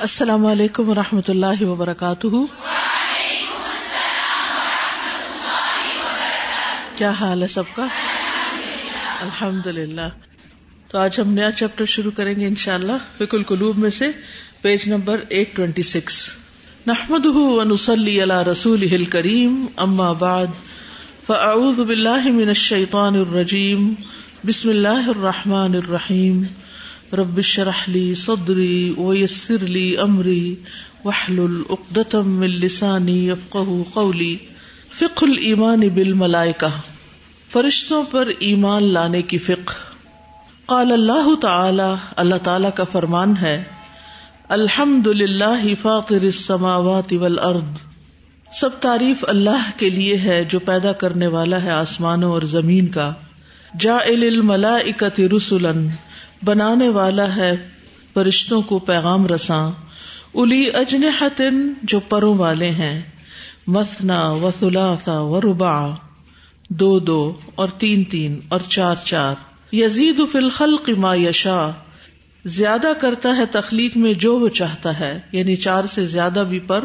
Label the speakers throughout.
Speaker 1: السلام علیکم و رحمۃ اللہ وبرکاتہ۔ کیا حال ہے سب کا؟ الحمد للہ تو آج ہم نیا چیپٹر شروع کریں گے ان شاء اللہ فک القلوب میں سے، page number eight twenty six نحمد ونسلی علی رسول کریم اما بعد، فاعوذ باللہ من الشیطان الرجیم، بسم اللہ الرحمن الرحیم۔ رب شرح لی صدری ویسر لی امری وحلل اقدتم من لسانی یفقہ قولی فقہ الایمان بالملائکہ۔ فرشتوں پر ایمان لانے کی فقہ۔ قال اللہ تعالی اللہ تعالی کا فرمان ہے الحمد للہ فاطر السماوات والارض۔ سب تعریف اللہ کے لیے ہے جو پیدا کرنے والا ہے آسمانوں اور زمین کا۔ جاعل الملائکۃ رسلا۔ بنانے والا ہے فرشتوں کو پیغام رساں الی اجنحتن جو پروں والے ہیں، مثنا و ثلاثا و ربا دو دو اور تین تین اور چار چار۔ یزید فی الخلق ما یشا زیادہ کرتا ہے تخلیق میں جو وہ چاہتا ہے یعنی چار سے زیادہ بھی پر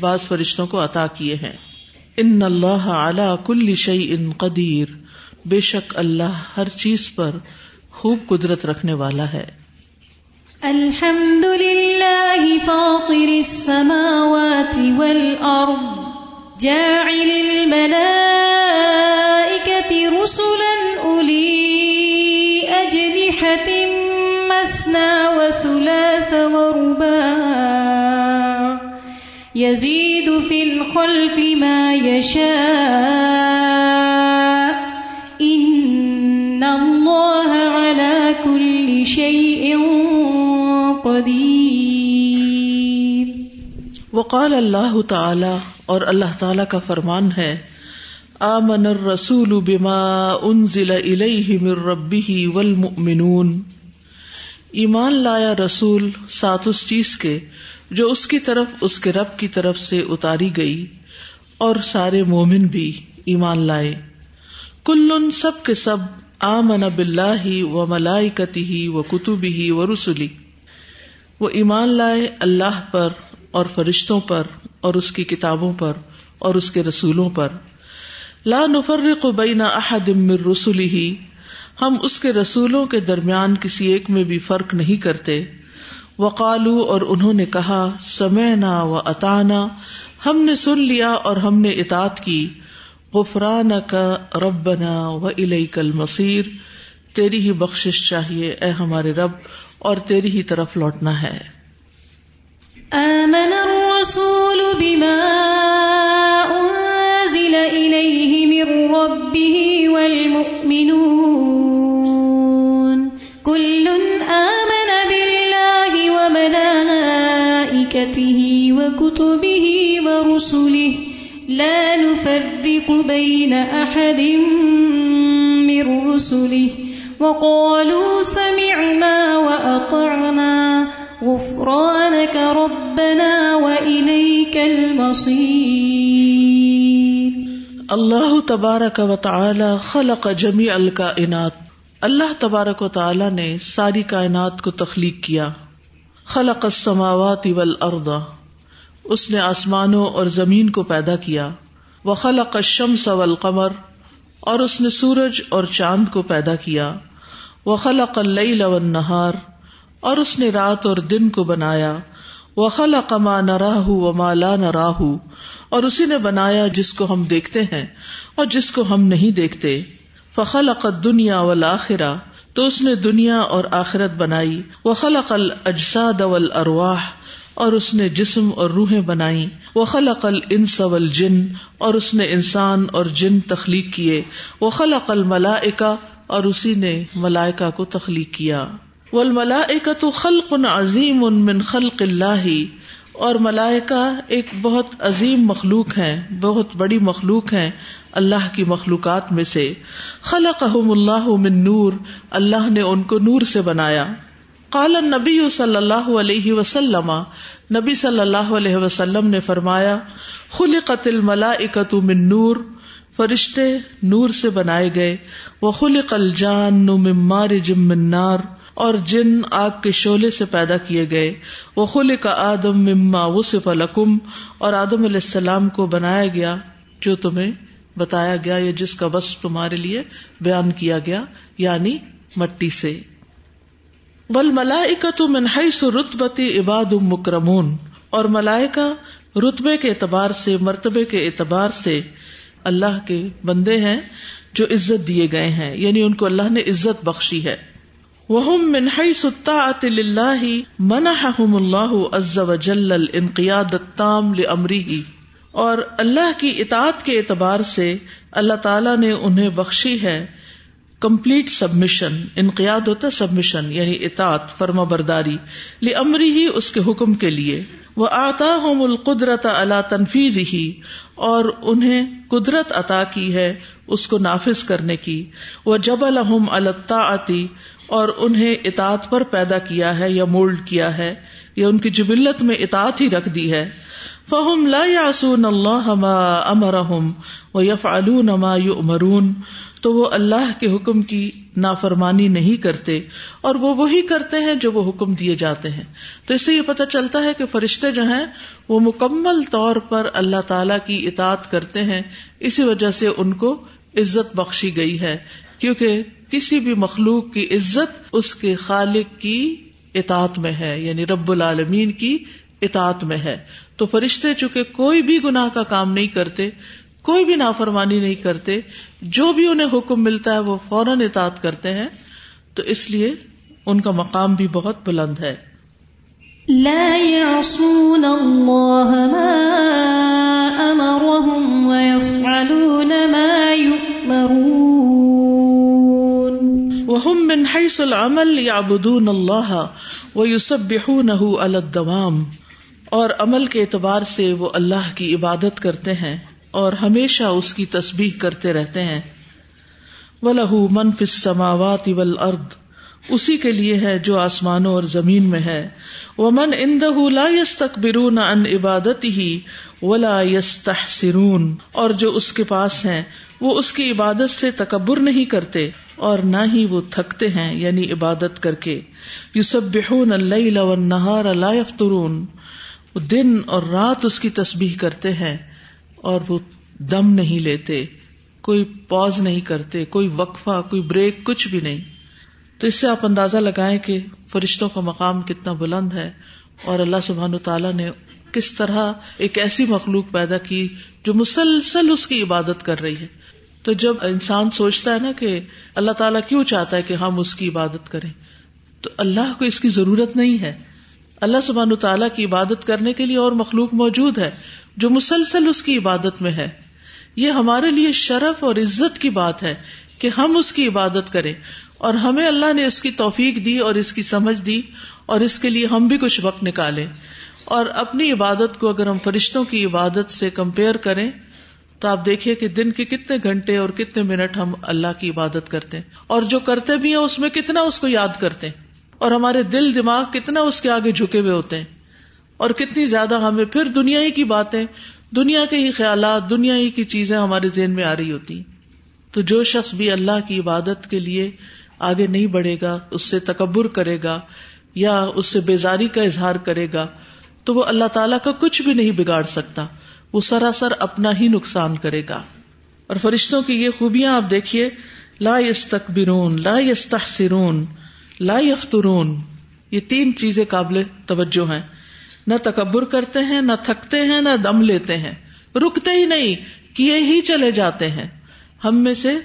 Speaker 1: بعض فرشتوں کو عطا کیے ہیں۔ ان اللہ اعلی کل شعی ان قدیر، بے شک اللہ ہر چیز پر خوب قدرت رکھنے والا ہے۔
Speaker 2: الحمد للہ فاطر السماوات والارض، جاعل الملائكة رسلا أولي أجنحة مثنى وثلاث ورباع يزيد في الخلق ما يشاء إن الله شيء قدير.
Speaker 1: وقال اللہ تعالی اور اللہ تعالی کا فرمان ہے، آمن الرسول بما انزل الیہ من ربہ والمؤمنون۔ ایمان لایا رسول ساتھ اس چیز کے جو اس کی طرف، اس کے رب کی طرف سے اتاری گئی، اور سارے مومن بھی ایمان لائے۔ کل سب کے سب آمن باللہ و ملائکتی ہی و کتبی ہی و رسولی وہ ایمان لائے اللہ پر اور فرشتوں پر اور اس کی کتابوں پر اور اس کے رسولوں پر۔ لا نفرق بین احد من رسولی ہم اس کے رسولوں کے درمیان کسی ایک میں بھی فرق نہیں کرتے۔ وقالو اور انہوں نے کہا، سمعنا و اتانا ہم نے سن لیا اور ہم نے اطاعت کی۔ غفران کا ربنا و الیک المصیر، تیری ہی بخشش چاہیے اے ہمارے رب، اور تیری ہی طرف لوٹنا ہے۔
Speaker 2: آمن الرسول بما أنزل إليه من ربه والمؤمنون۔ كل آمن بالله وملائكته وكتبه ورسله۔ لا نفرق بين أحد من رسله. وقالوا سمعنا وأطعنا. غفرانك ربنا وإليك المصير.
Speaker 1: اللہ تبارک و تعالی خلق جمی الکائنات. اللہ تبارک و تعالی نے ساری کائنات کو تخلیق کیا. خلق السماوات والارض. اس نے آسمانوں اور زمین کو پیدا کیا۔ وہ خلق الشمس والقمر، اور اس نے سورج اور چاند کو پیدا کیا۔ وہ خلق اللیل والنہار اور اس نے رات اور دن کو بنایا۔ وہ خلق ما نراہ و لا نراہ اور اسی نے بنایا جس کو ہم دیکھتے ہیں اور جس کو ہم نہیں دیکھتے۔ فخلق الدنیا والآخرہ تو اس نے دنیا اور آخرت بنائی۔ وہ خلق الاجساد والارواح اور اس نے جسم اور روحیں بنائی وہ خلق الانس والجن، اور اس نے انسان اور جن تخلیق کیے۔ وہ خلق الملائکہ اور اسی نے ملائکہ کو تخلیق کیا۔ والملائکۃ خلق عظیم من خلق اللہ اور ملائکہ ایک بہت عظیم مخلوق ہے بہت بڑی مخلوق ہے اللہ کی مخلوقات میں سے۔ خلقہم اللہ من نور، اللہ نے ان کو نور سے بنایا۔ قال نبی صلی اللہ علیہ وسلم، نبی صلی اللہ علیہ وسلم نے فرمایا، خلقت الملائکۃ من نور، فرشتے نور سے بنائے گئے وہ خلق الجان من مارج من نار، اور جن آگ کے شعلے سے پیدا کیے گئے وہ خل کا آدم مما وصف لکم، اور آدم علیہ السلام کو بنایا گیا، جو تمہیں بتایا گیا یا جس کا وصف تمہارے لیے بیان کیا گیا یعنی مٹی سے۔ بل ملائکا تو منہائی رتبتی عباد مکرمون، اور ملائکا رتبے کے اعتبار سے، مرتبے کے اعتبار سے اللہ کے بندے ہیں جو عزت دیے گئے ہیں یعنی ان کو اللہ نے عزت بخشی ہے۔ وہ منہائی ستا اللہ منحم اللہ عز وجل الانقیاد التام لامری اور اللہ کی اطاعت کے اعتبار سے اللہ تعالی نے انہیں بخشی ہے۔ کمپلیٹ سبمشن انقیاد ہوتا سبمشن یعنی اطاعت فرما برداری لی امری ہی اس کے حکم کے لیے وہ آتا ہوں القدرت اللہ تنفیز ہی اور انہیں قدرت عطا کی ہے اس کو نافذ کرنے کی وہ جب الحم الطاعتی اور انہیں اطاعت پر پیدا کیا ہے یا مولڈ کیا ہے، یا ان کی جبلت میں اطاعت ہی رکھ دی ہے۔ فہم لا یاسون اللہ امرحم و یف ما یؤمرون تو وہ اللہ کے حکم کی نافرمانی نہیں کرتے اور وہ وہی کرتے ہیں جو وہ حکم دیے جاتے ہیں۔ تو اس سے یہ پتا چلتا ہے کہ فرشتے جو ہیں وہ مکمل طور پر اللہ تعالی کی اطاعت کرتے ہیں۔ اسی وجہ سے ان کو عزت بخشی گئی ہے۔ کیونکہ کسی بھی مخلوق کی عزت اس کے خالق کی اطاعت میں ہے یعنی رب العالمین کی اطاعت میں ہے۔ تو فرشتے چونکہ کوئی بھی گناہ کا کام نہیں کرتے کوئی بھی نافرمانی نہیں کرتے جو بھی انہیں حکم ملتا ہے وہ فوراً اطاعت کرتے ہیں۔ تو اس لیے ان کا مقام بھی بہت بلند ہے۔
Speaker 2: لا يعصون الله ما امرهم ويفعلون ما يؤمرون۔
Speaker 1: وهم من حيث العمل يعبدون الله ويسبحونه على الدوام۔ اور عمل کے اعتبار سے وہ اللہ کی عبادت کرتے ہیں اور ہمیشہ اس کی تسبیح کرتے رہتے ہیں۔ و لہو منف سماوات ول ارد اسی کے لیے ہے جو آسمانوں اور زمین میں ہے۔ وہ من اندہ لا یس تک برون ان عبادت ہی ولا یس تحسرون اور جو اس کے پاس ہیں، وہ اس کی عبادت سے تکبر نہیں کرتے اور نہ ہی وہ تھکتے ہیں یعنی عبادت کر کے۔ یو سب بہون اللہ نہار اللہ یفترون دن اور رات اس کی تسبیح کرتے ہیں اور وہ دم نہیں لیتے، کوئی پوز نہیں کرتے، کوئی وقفہ، کوئی بریک، کچھ بھی نہیں۔ تو اس سے آپ اندازہ لگائیں کہ فرشتوں کا مقام کتنا بلند ہے اور اللہ سبحان تعالیٰ نے کس طرح ایک ایسی مخلوق پیدا کی جو مسلسل اس کی عبادت کر رہی ہے۔ تو جب انسان سوچتا ہے نا کہ اللہ تعالیٰ کیوں چاہتا ہے کہ ہم اس کی عبادت کریں، تو اللہ کو اس کی ضرورت نہیں ہے۔ اللہ سبحان تعالیٰ کی عبادت کرنے کے لیے اور مخلوق موجود ہے جو مسلسل اس کی عبادت میں ہے۔ یہ ہمارے لیے شرف اور عزت کی بات ہے کہ ہم اس کی عبادت کریں اور ہمیں اللہ نے اس کی توفیق دی اور اس کی سمجھ دی اور اس کے لیے ہم بھی کچھ وقت نکالیں۔ اور اپنی عبادت کو اگر ہم فرشتوں کی عبادت سے کمپیئر کریں تو آپ دیکھیے کہ دن کے کتنے گھنٹے اور کتنے منٹ ہم اللہ کی عبادت کرتے ہیں۔ اور جو کرتے بھی ہیں اس میں کتنا اس کو یاد کرتے ہیں۔ اور ہمارے دل دماغ کتنا اس کے آگے جھکے ہوئے ہوتے ہیں اور کتنی زیادہ ہمیں پھر دنیا ہی کی باتیں، دنیا کے ہی خیالات، دنیا ہی کی چیزیں ہمارے ذہن میں آ رہی ہوتی۔ تو جو شخص بھی اللہ کی عبادت کے لیے آگے نہیں بڑھے گا، اس سے تکبر کرے گا یا اس سے بیزاری کا اظہار کرے گا، تو وہ اللہ تعالیٰ کا کچھ بھی نہیں بگاڑ سکتا۔ وہ سراسر اپنا ہی نقصان کرے گا۔ اور فرشتوں کی یہ خوبیاں آپ دیکھیے، لا استقبرون لا یس لا یفترون، یہ تین چیزیں قابل توجہ ہیں۔ نہ تکبر کرتے ہیں، نہ تھکتے ہیں، نہ دم لیتے ہیں۔ رکتے ہی نہیں، کیے ہی چلے جاتے ہیں۔ ہم میں سے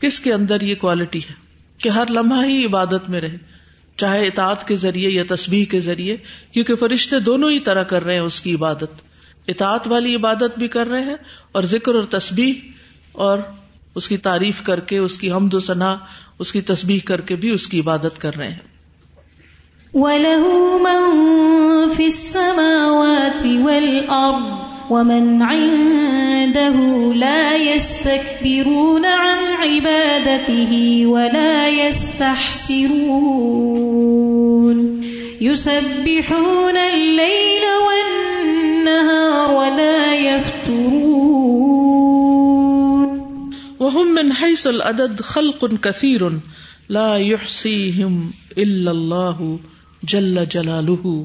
Speaker 1: کس کے اندر یہ کوالٹی ہے؟ کہ ہر لمحہ ہی عبادت میں رہے، چاہے اطاعت کے ذریعے یا تصویر کے ذریعے، کیونکہ فرشتے دونوں ہی طرح کر رہے ہیں اس کی عبادت۔ اطاعت والی عبادت بھی کر رہے ہیں اور ذکر اور تسبیح اور اس کی تعریف کر کے اس کی حمد و ثنا اس کی تسبیح کر کے بھی اس کی عبادت کر رہے ہیں۔
Speaker 2: وَلَهُ مَن فِي السَّمَاوَاتِ وَالْأَرْضِ وَمَنْ عِندَهُ لَا يَسْتَكْبِرُونَ عَنْ عِبَادَتِهِ وَلَا يَسْتَحْسِرُونَ۔ يُسَبِّحُونَ اللَّيْلَ وَالنَّهَارَ وَلَا يَفْتُرُونَ۔
Speaker 1: وَهُم ومن حیث العدد خلق کثیر لا يحصيهم الا اللہ جل جلالہ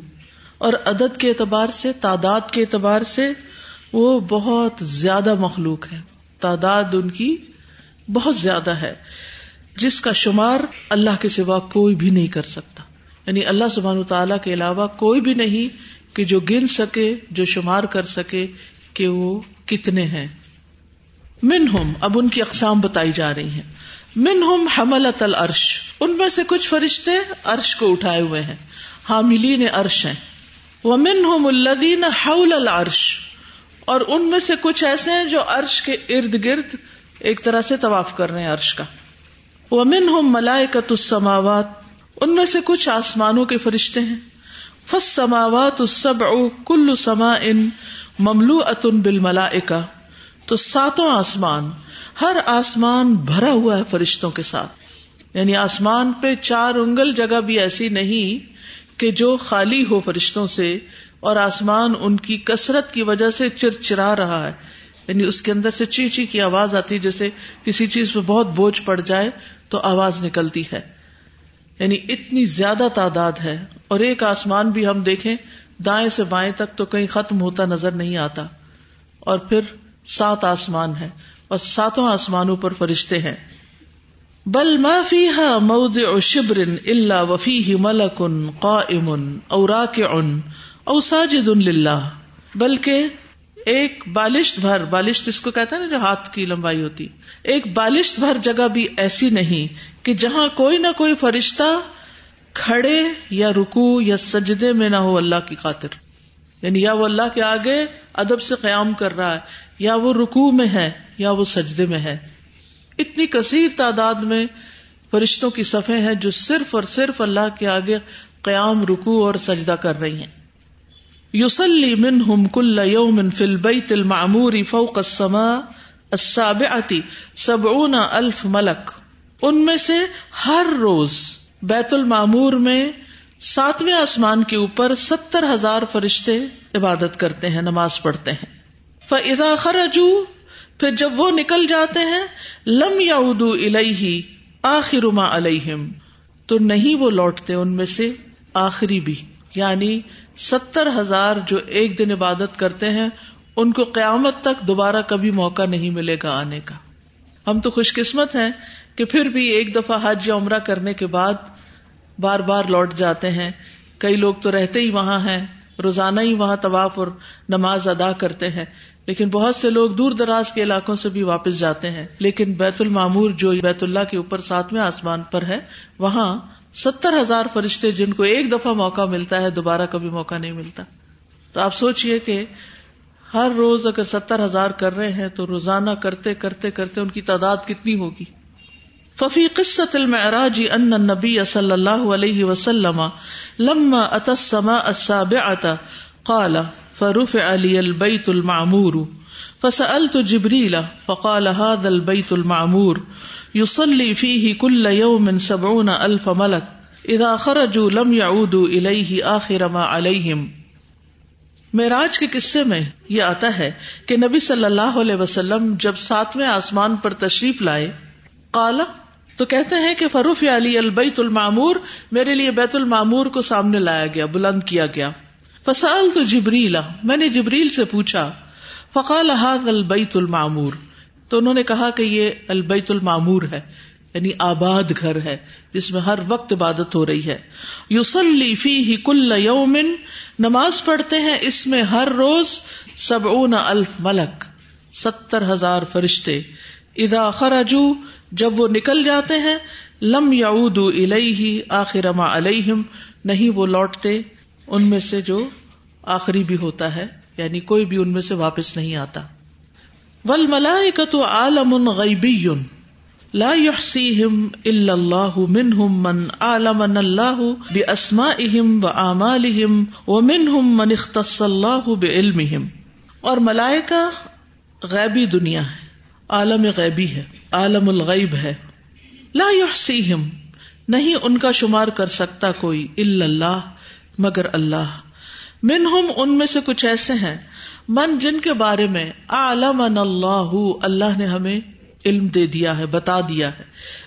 Speaker 1: اور عدد کے اعتبار سے، تعداد کے اعتبار سے وہ بہت زیادہ مخلوق ہے۔ تعداد ان کی بہت زیادہ ہے، جس کا شمار اللہ کے سوا کوئی بھی نہیں کر سکتا۔ یعنی اللہ سبحان تعالی کے علاوہ کوئی بھی نہیں کہ جو گن سکے، جو شمار کر سکے کہ وہ کتنے ہیں۔ من ہم اب ان کی اقسام بتائی جا رہی ہیں۔ من ہم حملت العرش، ان میں سے کچھ فرشتے عرش کو اٹھائے ہوئے ہیں۔ حاملین عرش ہیں۔ وہ من ہم الدین حول العرش، اور ان میں سے کچھ ایسے ہیں جو عرش کے ارد گرد ایک طرح سے طواف کر رہے ہیں عرش کا۔ وہ من ہم ملائکت السماوات، ان میں سے کچھ آسمانوں کے فرشتے ہیں۔ فس سماوات السبع، کل سما ان مملو اتن بل تو ساتوں آسمان، ہر آسمان بھرا ہوا ہے فرشتوں کے ساتھ۔ یعنی آسمان پہ چار انگل جگہ بھی ایسی نہیں کہ جو خالی ہو فرشتوں سے، اور آسمان ان کی کثرت کی وجہ سے چرچرا رہا ہے۔ یعنی اس کے اندر سے چی کی آواز آتی جیسے کسی چیز پہ بہت بوجھ پڑ جائے تو آواز نکلتی ہے۔ یعنی اتنی زیادہ تعداد ہے، اور ایک آسمان بھی ہم دیکھیں دائیں سے بائیں تک تو کہیں ختم ہوتا نظر نہیں آتا۔ اور پھر سات آسمان ہے اور ساتوں آسمانوں پر فرشتے ہیں۔ بل ما فیحا مود او شبرن اللہ وفی قائم او راکع او ساجد للہ۔ بلکہ ایک بالشت بھر، بالشت اس کو کہتا ہے نا جو ہاتھ کی لمبائی ہوتی، ایک بالشت بھر جگہ بھی ایسی نہیں کہ جہاں کوئی نہ کوئی فرشتہ کھڑے یا رکو یا سجدے میں نہ ہو اللہ کی خاطر۔ یعنی یا وہ اللہ کے آگے ادب سے قیام کر رہا ہے یا وہ رکو میں ہے یا وہ سجدے میں ہے۔ اتنی کثیر تعداد میں فرشتوں کی صفحے ہیں جو صرف اور صرف اللہ کے آگے قیام رکو اور سجدہ کر رہی ہیں۔ یوسلی من ہم کل یوم فل بیت المعمور فوق السماء السابعتی سبعون الف ملک۔ ان میں سے ہر روز بیت المعمور میں ساتویں آسمان کے اوپر ستر ہزار فرشتے عبادت کرتے ہیں، نماز پڑھتے ہیں۔ فضا خرجو پھر جب وہ نکل جاتے ہیں، لم یا اردو الہی آخر ما تو نہیں وہ لوٹتے ان میں سے آخری بھی۔ یعنی ستر ہزار جو ایک دن عبادت کرتے ہیں، ان کو قیامت تک دوبارہ کبھی موقع نہیں ملے گا آنے کا۔ ہم تو خوش قسمت ہیں کہ پھر بھی ایک دفعہ حج یا عمرہ کرنے کے بعد بار بار لوٹ جاتے ہیں۔ کئی لوگ تو رہتے ہی وہاں ہیں، روزانہ ہی وہاں طواف اور نماز ادا کرتے ہیں۔ لیکن بہت سے لوگ دور دراز کے علاقوں سے بھی واپس جاتے ہیں۔ لیکن بیت المعمور جو بیت اللہ کے اوپر ساتویں آسمان پر ہے، وہاں ستر ہزار فرشتے جن کو ایک دفعہ موقع ملتا ہے، دوبارہ کبھی موقع نہیں ملتا۔ تو آپ سوچئے کہ ہر روز اگر ستر ہزار کر رہے ہیں، تو روزانہ کرتے کرتے کرتے ان کی تعداد کتنی ہوگی؟ ففی قصت المعراج ان النبی صلی اللہ علیہ وسلم لما اتى السماء السابعة قال فرفع لي البيت المعمور فسألت جبريل فقال هذا البيت المعمور يصلي فيه كل يوم سبعون ألف ملك اذا خرجوا لم يعودوا اليه آخر ما عليهم۔ معراج کے قصے میں یہ آتا ہے کہ نبی صلی اللہ علیہ وسلم جب ساتویں آسمان پر تشریف لائے قالا تو کہتے ہیں کہ فروف علی البیت المعمور، میرے لیے بیت المعمور کو سامنے لایا گیا، بلند کیا گیا۔ فسال تو جبریل، میں نے جبریل سے پوچھا، فقال البیت المعمور۔ تو انہوں نے کہا کہ یہ البیت المعمور ہے یعنی آباد گھر ہے، جس میں ہر وقت عبادت ہو رہی ہے۔ یوسلی فی ہی کل یومن نماز پڑھتے ہیں اس میں ہر روز سب الف ملک، ستر ہزار فرشتے۔ ادا خرجو جب وہ نکل جاتے ہیں، لم یعود الیہ، آخر ما علیہم، نہیں وہ لوٹتے۔ ان میں سے جو آخری بھی ہوتا ہے یعنی کوئی بھی ان میں سے واپس نہیں آتا۔ ول ملائکت عالم غیبی لا يحصيهم الا الله منهم من عالم الله باسمائهم واعمالهم ومنهم من اختص الله بعلمهم۔ اور ملائکہ غیبی دنیا ہے، عالم غیبی ہے، عالم الغیب ہے۔ لا يحصيهم، نہیں ان کا شمار کر سکتا کوئی الا اللہ مگر اللہ۔ منہم ان میں سے کچھ ایسے ہیں۔ من جن کے بارے میں عالم اللہ اللہ نے ہمیں علم دے دیا ہے، بتا دیا ہے۔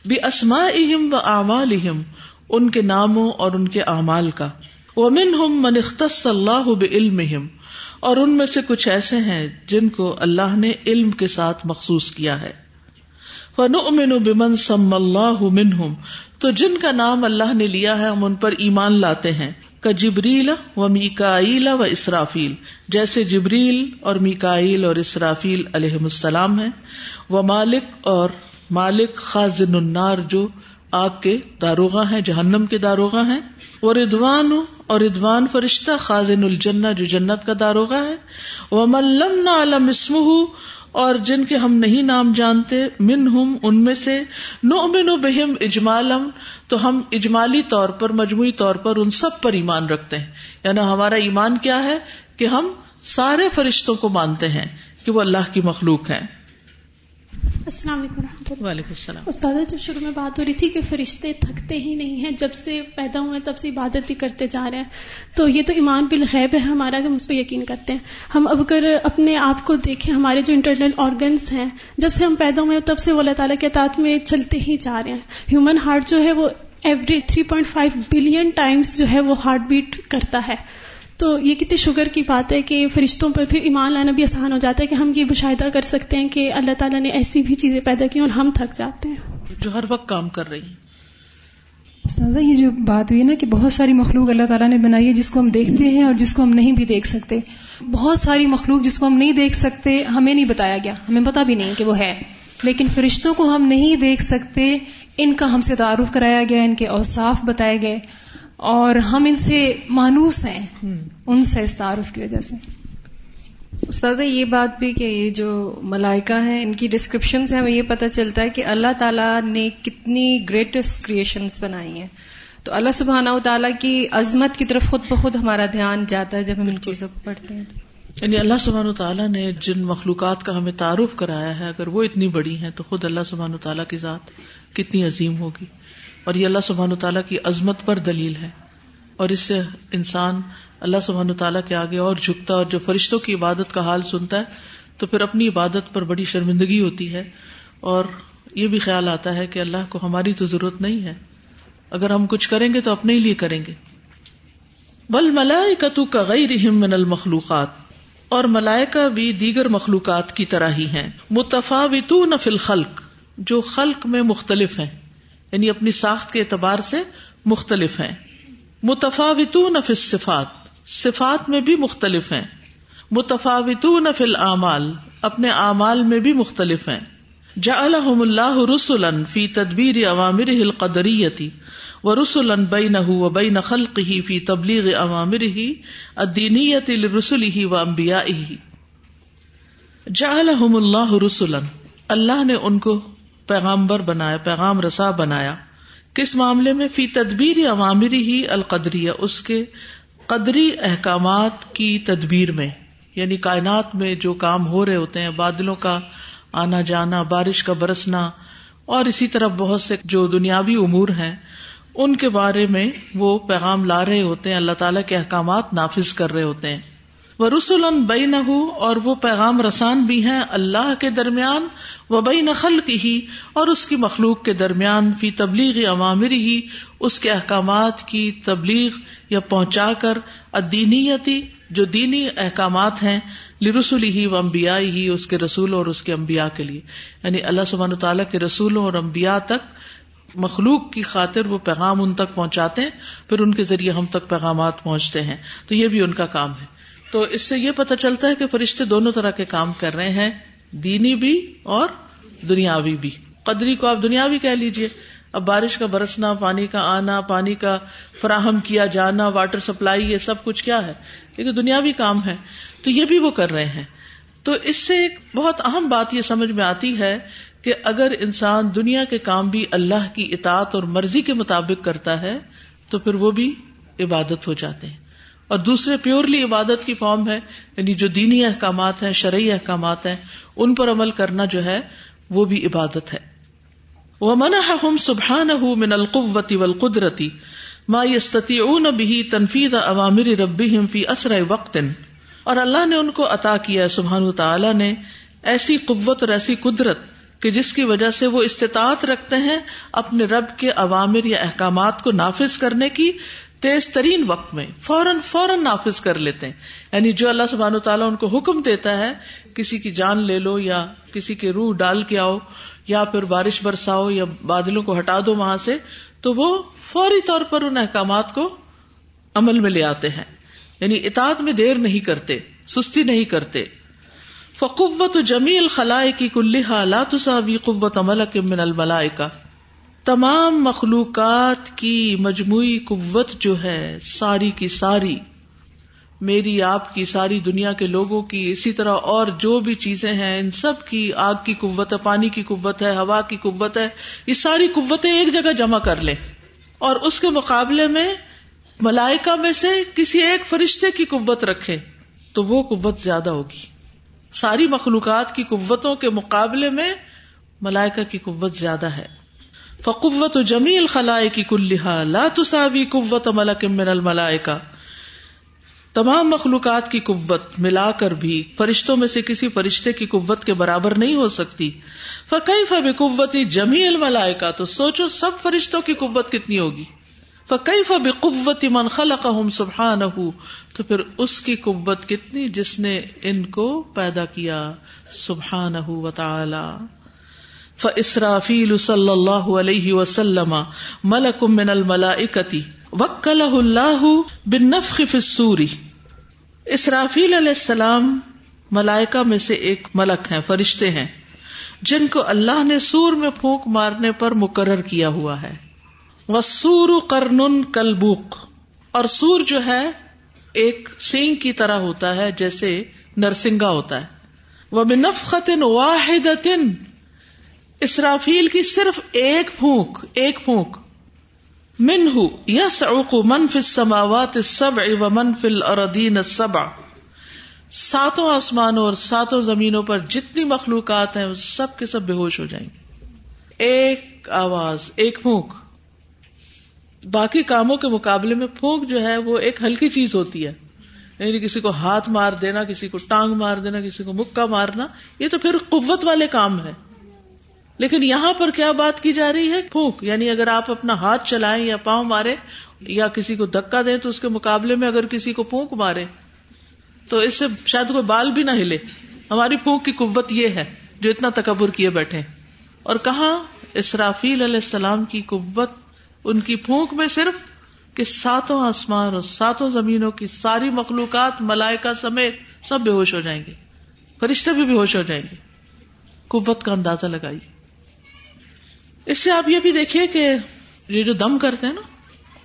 Speaker 1: بھی اسما و اعمال ان کے ناموں اور ان کے اعمال کا۔ وہ من ہم من اختص اللہ بعلم اور ان میں سے کچھ ایسے ہیں جن کو اللہ نے علم کے ساتھ مخصوص کیا ہے۔ فن امن بمن سم اللہ منہم، تو جن کا نام اللہ نے لیا ہے، ہم ان پر ایمان لاتے ہیں۔ جبریل و میکائیل و اسرافیل، جیسے جبریل اور میکائیل اور اسرافیل علیہ السلام ہے وہ مالک اور مالک خازن النار جو آگ کے داروغ ہیں، جہنم کے داروغ ہیں وہ ردوان اور ردوان فرشتہ خازن الجنہ جو جنت کا داروغ ہے وہ ملم نہ علم اسم اور جن کے ہم نہیں نام جانتے من ہم ان میں سے نو من و بہم اجمالم، تو ہم اجمالی طور پر، مجموعی طور پر ان سب پر ایمان رکھتے ہیں۔ یعنی ہمارا ایمان کیا ہے؟ کہ ہم سارے فرشتوں کو مانتے ہیں، کہ وہ اللہ کی مخلوق ہیں۔
Speaker 3: السلام علیکم رحمۃ اللہ۔
Speaker 1: وعلیکم السلام۔
Speaker 3: استاد جو شروع میں بات ہو رہی تھی کہ فرشتے تھکتے ہی نہیں ہیں جب سے پیدا ہوئے تب سے عبادت ہی کرتے جا رہے ہیں۔ تو یہ تو ایمان بالغیب ہے ہمارا کہ ہم اس پہ یقین کرتے ہیں۔ ہم اب اگر اپنے آپ کو دیکھیں ہمارے جو انٹرنل آرگنس ہیں جب سے ہم پیدا ہوئے تب سے وہ اللہ تعالیٰ کے اطاعت میں چلتے ہی جا رہے ہیں۔ ہیومن ہارٹ جو ہے وہ every three point five billion times جو ہے وہ ہارٹ بیٹ کرتا ہے۔ تو یہ کتنی شوگر کی بات ہے کہ فرشتوں پر پھر ایمان لانا بھی آسان ہو جاتا ہے کہ ہم یہ مشاہدہ کر سکتے ہیں کہ اللہ تعالیٰ نے ایسی بھی چیزیں پیدا کی اور ہم تھک جاتے ہیں۔
Speaker 1: جو ہر وقت کام کر رہی۔ ہیں
Speaker 4: استاذہ یہ جو بات ہوئی نا کہ بہت ساری مخلوق اللہ تعالیٰ نے بنائی ہے جس کو ہم دیکھتے ہیں اور جس کو ہم نہیں بھی دیکھ سکتے۔ بہت ساری مخلوق جس کو ہم نہیں دیکھ سکتے ہمیں نہیں بتایا گیا۔ ہمیں پتا بھی نہیں کہ وہ ہے۔ لیکن فرشتوں کو ہم نہیں دیکھ سکتے ان کا ہم سے تعارف کرایا گیا ان کے اوصاف بتائے گئے۔ اور ہم ان سے مانوس ہیں۔ ان سے اس تعارف کی وجہ سے۔
Speaker 5: استاذہ یہ بات بھی کہ یہ جو ملائکہ ہیں ان کی ڈسکرپشن سے ہمیں یہ پتہ چلتا ہے کہ اللہ تعالیٰ نے کتنی گریٹسٹ کریشنز بنائی ہیں۔ تو اللہ سبحانہ و تعالیٰ کی عظمت کی طرف خود بخود ہمارا دھیان جاتا ہے جب ہم ان چیزوں کو پڑھتے ہیں۔
Speaker 1: یعنی اللہ سبحان و تعالیٰ نے جن مخلوقات کا ہمیں تعارف کرایا ہے اگر وہ اتنی بڑی ہیں تو خود اللہ سبحان و تعالیٰ کی ذات کتنی عظیم ہوگی۔ اور یہ اللہ سبحان تعالیٰ کی عظمت پر دلیل ہے۔ اور اس سے انسان اللہ سبحان تعالیٰ کے آگے اور جھکتا اور جو فرشتوں کی عبادت کا حال سنتا ہے، تو پھر اپنی عبادت پر بڑی شرمندگی ہوتی ہے۔ اور یہ بھی خیال آتا ہے کہ اللہ کو ہماری تو ضرورت نہیں ہے۔ اگر ہم کچھ کریں گے تو اپنے ہی لیے کریں گے۔ بل ملائے کا تو من المخلوقات۔ اور ملائکہ بھی دیگر مخلوقات کی طرح ہی ہیں۔ متفاوتون فی الخلق۔ جو خلق میں مختلف ہیں۔ یعنی اپنی ساخت کے اعتبار سے مختلف ہیں۔ متفاوتون فی الصفات، صفات میں بھی مختلف ہیں۔ متفاوتون فی الاعمال اپنے اعمال میں بھی مختلف ہیں۔ جعلہم اللہ رسلا فی تدبیر اوامرہ القدریتی و رسلا بینہ و بین خلقہ فی تبلیغ اوامرہ الدینیت لرسلہ و انبیائہ جعلہم اللہ رسلا، اللہ نے ان کو پیغامبر بنایا، پیغام رسا بنایا۔ کس معاملے میں؟ فی تدبیر عوامری ہی القدری اس کے قدری احکامات کی تدبیر میں۔ یعنی کائنات میں جو کام ہو رہے ہوتے ہیں، بادلوں کا آنا جانا، بارش کا برسنا، اور اسی طرح بہت سے جو دنیاوی امور ہیں، ان کے بارے میں وہ پیغام لا رہے ہوتے ہیں، اللہ تعالیٰ کے احکامات نافذ کر رہے ہوتے ہیں۔ وہ رسول بئی نہ اور وہ پیغام رسان بھی ہیں اللہ کے درمیان وہ بئی نخل کی ہی اور اس کی مخلوق کے درمیان، فی تبلیغ عوامر ہی اس کے احکامات کی تبلیغ یا پہنچا کر ادینیتی جو دینی احکامات ہیں لرسول ہی و امبیا ہی اس کے رسول اور اس کے امبیا کے لیے۔ یعنی اللہ سبحانہ تعالیٰ کے رسولوں اور امبیا تک، مخلوق کی خاطر وہ پیغام ان تک پہنچاتے ہیں، پھر ان کے ذریعے ہم تک پیغامات پہنچتے ہیں۔ تو یہ بھی ان کا کام ہے۔ تو اس سے یہ پتا چلتا ہے کہ فرشتے دونوں طرح کے کام کر رہے ہیں، دینی بھی اور دنیاوی بھی۔ قدری کو آپ دنیاوی کہہ لیجیے اب بارش کا برسنا، پانی کا آنا، پانی کا فراہم کیا جانا، واٹر سپلائی، یہ سب کچھ کیا ہے؟ کیونکہ دنیاوی کام ہے۔ تو یہ بھی وہ کر رہے ہیں۔ تو اس سے ایک بہت اہم بات یہ سمجھ میں آتی ہے کہ اگر انسان دنیا کے کام بھی اللہ کی اطاعت اور مرضی کے مطابق کرتا ہے، تو پھر وہ بھی عبادت ہو جاتے ہیں۔ اور دوسرے پیورلی عبادت کی فارم ہے یعنی جو دینی احکامات ہیں، شرعی احکامات ہیں، ان پر عمل کرنا جو ہے، وہ بھی عبادت ہے۔ وہ ہم سبحان من القوتی و قدرتی ما یستتی اون بھی تنفیز عوامر ربی فی اسر وقت۔ اور اللہ نے ان کو عطا کیا سبحان تعالی نے ایسی قوت اور ایسی قدرت کہ جس کی وجہ سے وہ استطاعت رکھتے ہیں اپنے رب کے عوامر یا احکامات کو نافذ کرنے کی تیز ترین وقت میں فوراً فوراً نافذ کر لیتے ہیں۔ یعنی جو اللہ سبحانہ تعالیٰ ان کو حکم دیتا ہے، کسی کی جان لے لو یا کسی کے روح ڈال کے آؤ، یا پھر بارش برساؤ یا بادلوں کو ہٹا دو وہاں سے، تو وہ فوری طور پر ان احکامات کو عمل میں لے آتے ہیں۔ یعنی اطاعت میں دیر نہیں کرتے، سستی نہیں کرتے۔ فقوت جمیل خلائے کی کلحا لاتساوی قوت عمل کے من الملائکہ تمام مخلوقات کی مجموعی قوت جو ہے، ساری کی ساری، میری، آپ کی، ساری دنیا کے لوگوں کی، اسی طرح اور جو بھی چیزیں ہیں، ان سب کی آگ کی قوت ہے، پانی کی قوت ہے، ہوا کی قوت ہے، یہ ساری قوتیں ایک جگہ جمع کر لیں۔ اور اس کے مقابلے میں ملائکا میں سے کسی ایک فرشتے کی قوت رکھے تو وہ قوت زیادہ ہوگی۔ ساری مخلوقات کی قوتوں کے مقابلے میں ملائکا کی قوت زیادہ ہے۔ فقوت جمیل خلائے کی کلحا لا تساوی قوت ملک من الملائکہ تمام مخلوقات کی قوت ملا کر بھی فرشتوں میں سے کسی فرشتے کی قوت کے برابر نہیں ہو سکتی۔ فقی فب قوتی جمی الملائکا تو سوچو سب فرشتوں کی قوت کتنی ہوگی۔ فقی فب قوتی من خلق سبحان تو پھر اس کی قوت کتنی جس نے ان کو پیدا کیا؟ سبحان و تعالی۔ فاسرافیل صلی اللہ علیہ وسلم ملک من الملائکتی وکلہ اللہ بالنفخ فی السوری اسرافیل علیہ السلام ملائکہ میں سے ایک ملک ہیں، فرشتے ہیں، جن کو اللہ نے سور میں پھونک مارنے پر مقرر کیا ہوا ہے۔ وہ سور کرن کلبوک اور سور جو ہے، ایک سینگ کی طرح ہوتا ہے، جیسے نرسنگا ہوتا ہے۔ وہ بنفخت واحد اسرافیل کی صرف ایک پھونک ایک پھونک۔ من ہوں یس اوکو منف سماوات سب و منفل اور ادین سبا ساتوں آسمانوں اور ساتوں زمینوں پر جتنی مخلوقات ہیں، سب کے سب بے ہوش ہو جائیں گے۔ ایک آواز، ایک پھونک۔ باقی کاموں کے مقابلے میں پھونک جو ہے، وہ ایک ہلکی چیز ہوتی ہے۔ یعنی کسی کو ہاتھ مار دینا، کسی کو ٹانگ مار دینا، کسی کو مکہ مارنا، یہ تو پھر قوت والے کام ہے لیکن یہاں پر کیا بات کی جا رہی ہے؟ پھونک یعنی اگر آپ اپنا ہاتھ چلائیں یا پاؤں مارے یا کسی کو دکا دیں تو اس کے مقابلے میں اگر کسی کو پھونک مارے تو اس سے شاید کوئی بال بھی نہ ہلے۔ ہماری پھونک کی قوت یہ ہے جو اتنا تکبر کیے بیٹھے۔ اور کہاں اسرافیل علیہ السلام کی قوت؟ ان کی پھونک میں صرف کہ ساتوں آسمان اور ساتوں زمینوں کی ساری مخلوقات ملائکا سمیت سب بے ہوش ہو جائیں گے۔ فرشتے بھی بے ہوش ہو جائیں گے۔ قوت کا اندازہ لگائیے۔ اس سے آپ یہ بھی دیکھیے کہ یہ جو دم کرتے ہیں نا،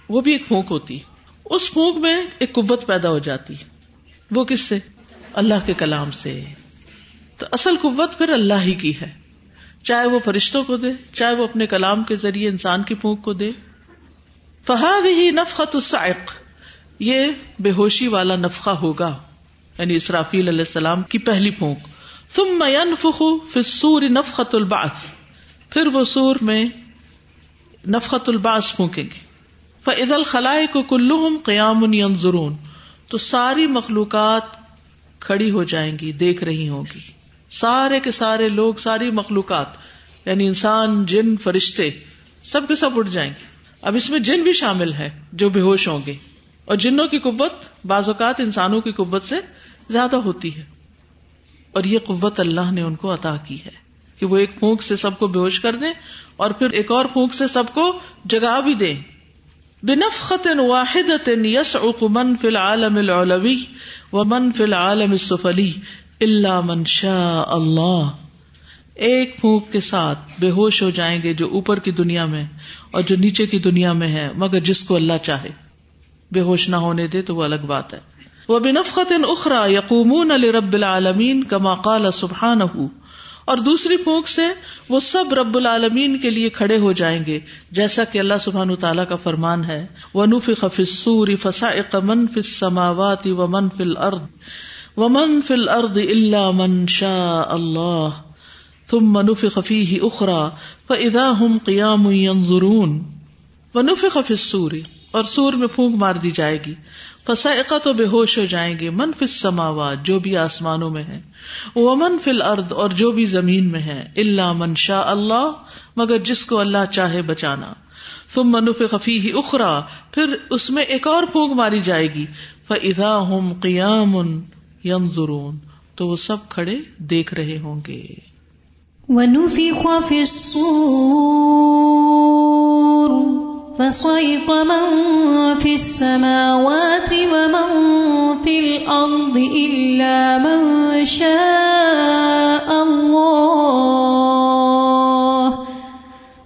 Speaker 1: وہ بھی ایک پھونک ہوتی۔ اس پھونک میں ایک قوت پیدا ہو جاتی۔ وہ کس سے؟ اللہ کے کلام سے۔ تو اصل قوت پھر اللہ ہی کی ہے۔ چاہے وہ فرشتوں کو دے، چاہے وہ اپنے کلام کے ذریعے انسان کی پھونک کو دے۔ فہاد ہی نفقت السائق یہ بے ہوشی والا نفقہ ہوگا۔ یعنی اسرافیل علیہ السلام کی پہلی پھونک۔ ثم ينفخ في السور نفخت البعث۔ پھر وہ سور میں نفقت الباس پھونکیں گے۔ فعض الخلائے کو کلو قیام ضرون تو ساری مخلوقات کھڑی ہو جائیں گی، دیکھ رہی ہوں گی۔ سارے کے سارے لوگ، ساری مخلوقات یعنی انسان، جن، فرشتے، سب کے سب اٹھ جائیں گے۔ اب اس میں جن بھی شامل ہے جو بے ہوش ہوں گے۔ اور جنوں کی قوت بعض اوقات انسانوں کی قوت سے زیادہ ہوتی ہے۔ اور یہ قوت اللہ نے ان کو عطا کی ہے۔ کہ وہ ایک پھونک سے سب کو بے ہوش کر دیں اور پھر ایک اور پھونک سے سب کو جگا بھی دیں۔ بنفخت واحد من فی العالم العلوی و من فی العالم السفلی اللہ من شاء اللہ۔ ایک پھونک کے ساتھ بے ہوش ہو جائیں گے جو اوپر کی دنیا میں اور جو نیچے کی دنیا میں ہے، مگر جس کو اللہ چاہے۔ بے ہوش نہ ہونے دے تو وہ الگ بات ہے۔ وہ بنفقت اخرا یقومون علی رب العالمین کما قال سبحانہ۔ اور دوسری پھونک سے وہ سب رب العالمین کے لیے کھڑے ہو جائیں گے، جیسا کہ اللہ سبحان تعالیٰ کا فرمان ہے وہ خفصور فسا من فل سماوات و من فل ارد و من فل ارد اللہ من شاء اللہ تم منوف خفی اخرا ف ادا ہم قیام ضرون ونوف خفصوری اور سور میں پھونک مار دی جائے گی۔ فسائقہ تو بے ہوش ہو جائیں گے۔ من فل سماوات جو بھی آسمانوں میں ہے وہ من فل ارد اور جو بھی زمین میں ہے اللہ من شاء اللہ، مگر جس کو اللہ چاہے بچانا۔ تم منف خفی ہی اخرا پھر اس میں ایک اور پھونک ماری جائے گی۔ فضا ہم قیام یم تو وہ سب کھڑے دیکھ رہے ہوں گے۔
Speaker 2: ونفخ في الصور۔ فصيق من في السماوات ومن في الأرض إلا من شاء الله.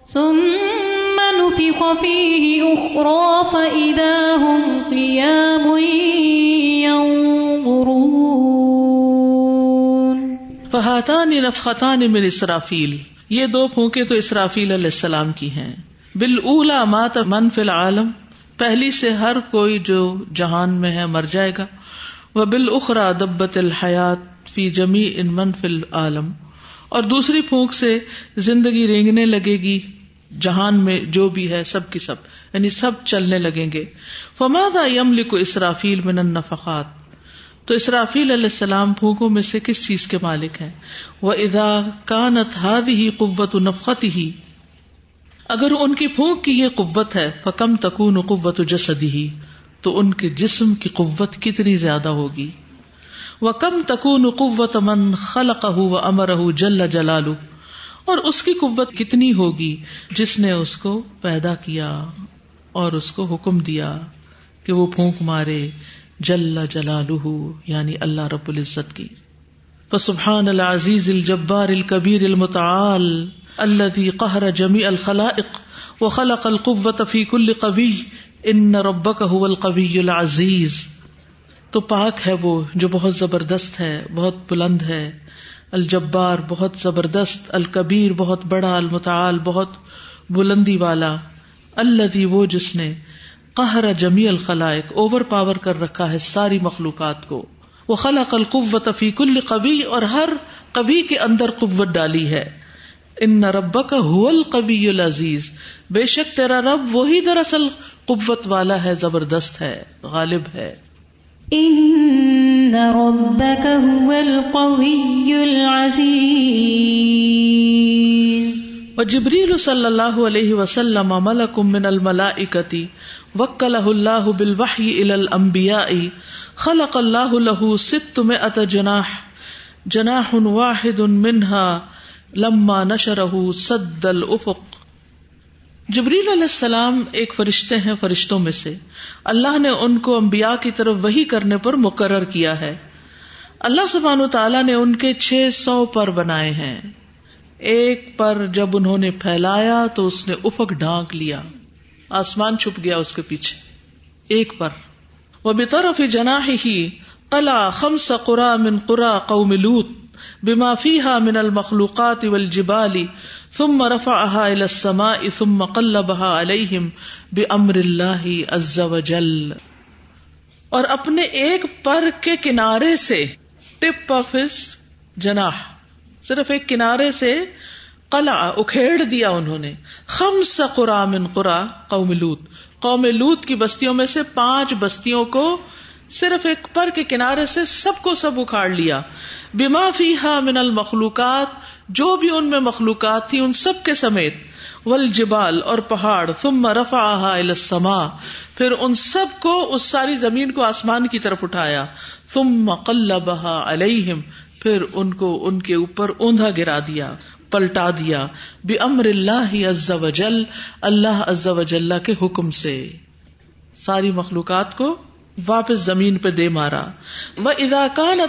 Speaker 2: ثم نفخ فيه أخرى فإذا هم قيام
Speaker 1: فہاتان نفختان من اسرافیل یہ دو پھونکے تو اسرافیل علیہ السلام کی ہیں. بال اولا مات من فل عالم پہلی سے ہر کوئی جو جہان میں ہے مر جائے گا۔ وہ بال اخرا دبت الحیات فی جمی ان من فل عالم اور دوسری پھونک سے زندگی رینگنے لگے گی، جہان میں جو بھی ہے سب کی سب یعنی سب چلنے لگیں گے۔ فمادا یم لکھو اسرافیل من النفقات؟ تو اسرافیل علیہ السلام پھونکوں میں سے کس چیز کے مالک ہیں؟ وہ ادا کانت ہی قوت نفقت ہی اگر ان کی پھونک کی یہ قوت ہے فکم تکون قوت جسدی ہی تو ان کے جسم کی قوت کتنی زیادہ ہوگی۔ وہ کم تکون قوت من خلق و امر جل جلالو اور اس کی قوت کتنی ہوگی جس نے اس کو پیدا کیا اور اس کو حکم دیا کہ وہ پھونک مارے جل جلالہ یعنی اللہ رب العزت کی۔ فسبحان العزیز الجبار الکبیر المتعال الذي قهر جميع الخلائق وخلق القوة في كل قوي. ان ربك هو القوي العزيز. تو پاک ہے وہ جو بہت زبردست ہے، بہت بلند ہے. الجبار بہت زبردست، الکبیر بہت بڑا، المتعال بہت بلندی والا. اللہ وہ جس نے قہر جمی الخلائق اوور پاور کر رکھا ہے ساری مخلوقات کو. وہ خلق القوت فی کل قوی اور ہر کبھی کے اندر قوت ڈالی ہے. ان رب کا حل کبی العزیز۔ بے شک تیرا رب وہی دراصل قوت والا ہے زبردست ہے غالب ہے۔
Speaker 2: ان ربك هو القوي العزيز
Speaker 1: وجبريل صلى الله عليه وسلم ملك من الملائكه وکل اللہ بالوحی الى الانبیاء۔ خلق اللہ له ست مئة جناح جناح واحد منها لما نشره سد الافق۔ جبریل علیہ السلام ایک فرشتے ہیں فرشتوں میں سے۔ اللہ نے ان کو انبیاء کی طرف وہی کرنے پر مقرر کیا ہے۔ اللہ سبحانہ تعالیٰ نے ان کے چھ سو پر بنائے ہیں۔ ایک پر جب انہوں نے پھیلایا تو اس نے افق ڈھانک لیا۔ آسمان چھپ گیا اس کے پیچھے۔ ایک پر۔ وہ بطرف جنا ہی کلا خم سقرا من قرا قوم لوت بما فيها من المخلوقات والجبال ثم رفعها الى السماء ثم قلبها عليهم بامر الله عز وجل۔ اور اپنے ایک پر کے کنارے سے ٹپ آف ہز جناح، صرف ایک کنارے سے کلا اکھیڑ دیا انہوں نے۔ خم سا من قرا قوم لوت قوم لوت کی بستیوں میں سے پانچ بستیوں کو صرف ایک پر کے کنارے سے سب کو سب اکھاڑ لیا۔ بیما فی من المخلوقات، جو بھی ان میں مخلوقات تھی ان سب کے سمیت۔ والجبال، اور پہاڑ۔ ثم رفا السما پھر ان سب کو اس ساری زمین کو آسمان کی طرف اٹھایا۔ ثم قلبها علیہم پھر ان کو ان کے اوپر اوندھا گرا دیا، پلٹا دیا۔ بے امر اللہ عز و جل اللہ عز و جل کے حکم سے۔ ساری مخلوقات کو واپس زمین پہ دے مارا۔ وہ اداکان